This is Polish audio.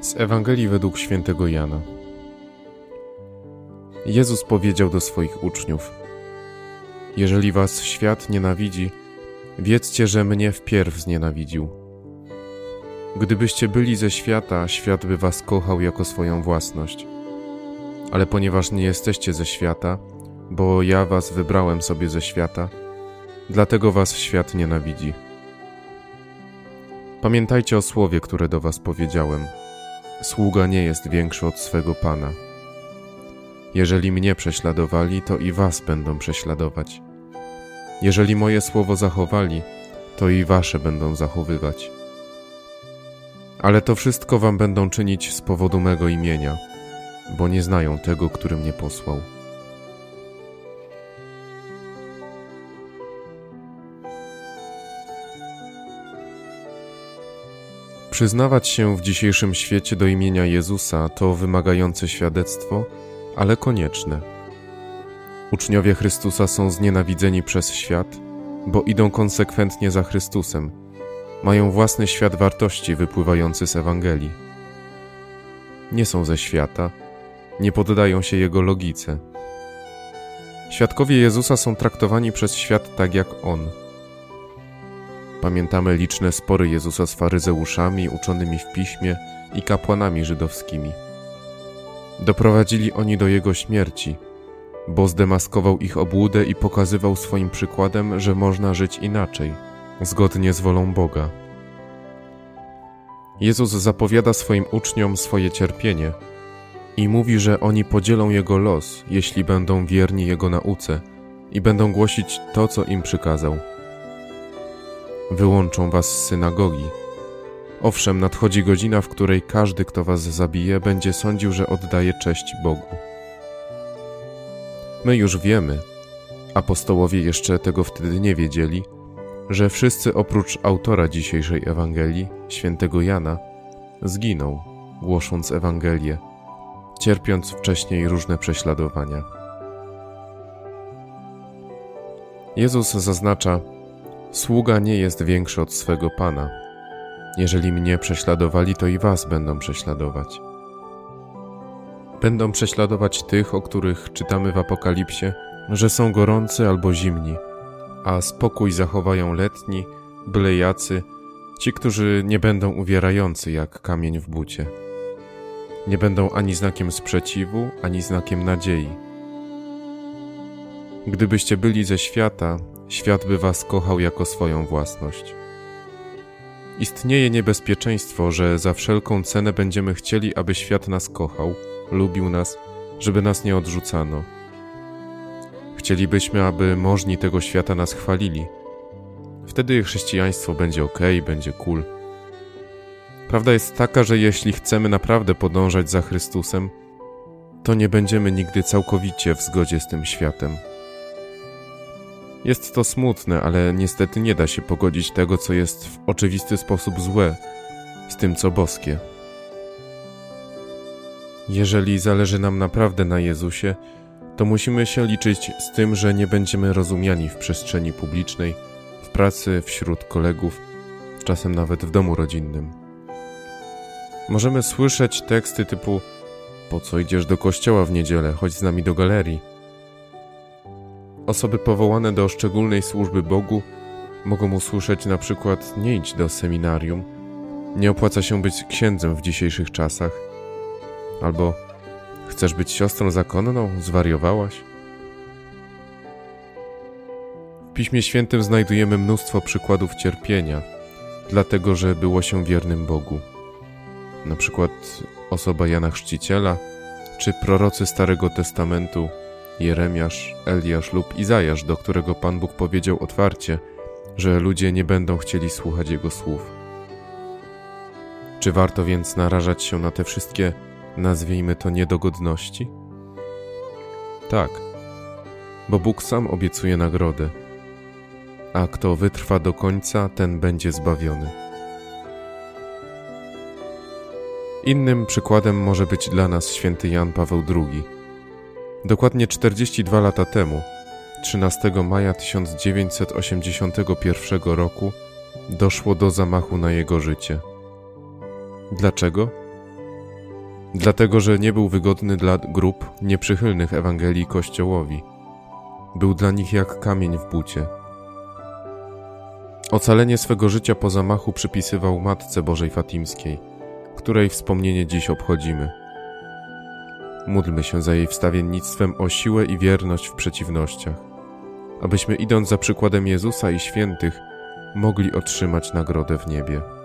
Z Ewangelii według świętego Jana. Jezus powiedział do swoich uczniów: Jeżeli was świat nienawidzi, wiedzcie, że mnie wpierw znienawidził. Gdybyście byli ze świata, świat by was kochał jako swoją własność. Ale ponieważ nie jesteście ze świata, bo ja was wybrałem sobie ze świata, dlatego was świat nienawidzi. Pamiętajcie o słowie, które do was powiedziałem. Sługa nie jest większy od swego pana. Jeżeli mnie prześladowali, to i was będą prześladować. Jeżeli moje słowo zachowali, to i wasze będą zachowywać. Ale to wszystko wam będą czynić z powodu mego imienia, bo nie znają tego, który mnie posłał. Przyznawać się w dzisiejszym świecie do imienia Jezusa to wymagające świadectwo, ale konieczne. Uczniowie Chrystusa są znienawidzeni przez świat, bo idą konsekwentnie za Chrystusem. Mają własny świat wartości wypływający z Ewangelii. Nie są ze świata, nie poddają się jego logice. Świadkowie Jezusa są traktowani przez świat tak jak On – Pamiętamy liczne spory Jezusa z faryzeuszami uczonymi w piśmie i kapłanami żydowskimi. Doprowadzili oni do jego śmierci, bo zdemaskował ich obłudę i pokazywał swoim przykładem, że można żyć inaczej, zgodnie z wolą Boga. Jezus zapowiada swoim uczniom swoje cierpienie i mówi, że oni podzielą jego los, jeśli będą wierni jego nauce i będą głosić to, co im przykazał. Wyłączą was z synagogi. Owszem, nadchodzi godzina, w której każdy, kto was zabije, będzie sądził, że oddaje cześć Bogu. My już wiemy, apostołowie jeszcze tego wtedy nie wiedzieli, że wszyscy oprócz autora dzisiejszej Ewangelii, świętego Jana, zginą, głosząc Ewangelię, cierpiąc wcześniej różne prześladowania. Jezus zaznacza, Sługa nie jest większy od swego pana. Jeżeli mnie prześladowali, to i was będą prześladować. Będą prześladować tych, o których czytamy w Apokalipsie, że są gorący albo zimni, a spokój zachowają letni, byle jacy, ci, którzy nie będą uwierający jak kamień w bucie. Nie będą ani znakiem sprzeciwu, ani znakiem nadziei. Gdybyście byli ze świata, świat by was kochał jako swoją własność. Istnieje niebezpieczeństwo, że za wszelką cenę będziemy chcieli, aby świat nas kochał, lubił nas, żeby nas nie odrzucano. Chcielibyśmy, aby możni tego świata nas chwalili. Wtedy chrześcijaństwo będzie ok, będzie cool. Prawda jest taka, że jeśli chcemy naprawdę podążać za Chrystusem, to nie będziemy nigdy całkowicie w zgodzie z tym światem. Jest to smutne, ale niestety nie da się pogodzić tego, co jest w oczywisty sposób złe, z tym, co boskie. Jeżeli zależy nam naprawdę na Jezusie, to musimy się liczyć z tym, że nie będziemy rozumiani w przestrzeni publicznej, w pracy, wśród kolegów, czasem nawet w domu rodzinnym. Możemy słyszeć teksty typu: Po co idziesz do kościoła w niedzielę? Chodź z nami do galerii Osoby powołane do szczególnej służby Bogu mogą usłyszeć na przykład nie idź do seminarium, nie opłaca się być księdzem w dzisiejszych czasach, albo chcesz być siostrą zakonną, zwariowałaś? W Piśmie Świętym znajdujemy mnóstwo przykładów cierpienia, dlatego że było się wiernym Bogu. Na przykład osoba Jana Chrzciciela, czy prorocy Starego Testamentu Jeremiasz, Eliasz lub Izajasz, do którego Pan Bóg powiedział otwarcie, że ludzie nie będą chcieli słuchać Jego słów. Czy warto więc narażać się na te wszystkie, nazwijmy to, niedogodności? Tak, bo Bóg sam obiecuje nagrodę, a kto wytrwa do końca, ten będzie zbawiony. Innym przykładem może być dla nas święty Jan Paweł II Dokładnie 42 lata temu, 13 maja 1981 roku, doszło do zamachu na jego życie. Dlaczego? dlatego że nie był wygodny dla grup nieprzychylnych Ewangelii Kościołowi. Był dla nich jak kamień w bucie. Ocalenie swego życia po zamachu przypisywał Matce Bożej Fatimskiej, której wspomnienie dziś obchodzimy. Módlmy się za jej wstawiennictwem o siłę i wierność w przeciwnościach, abyśmy idąc za przykładem Jezusa i świętych, mogli otrzymać nagrodę w niebie.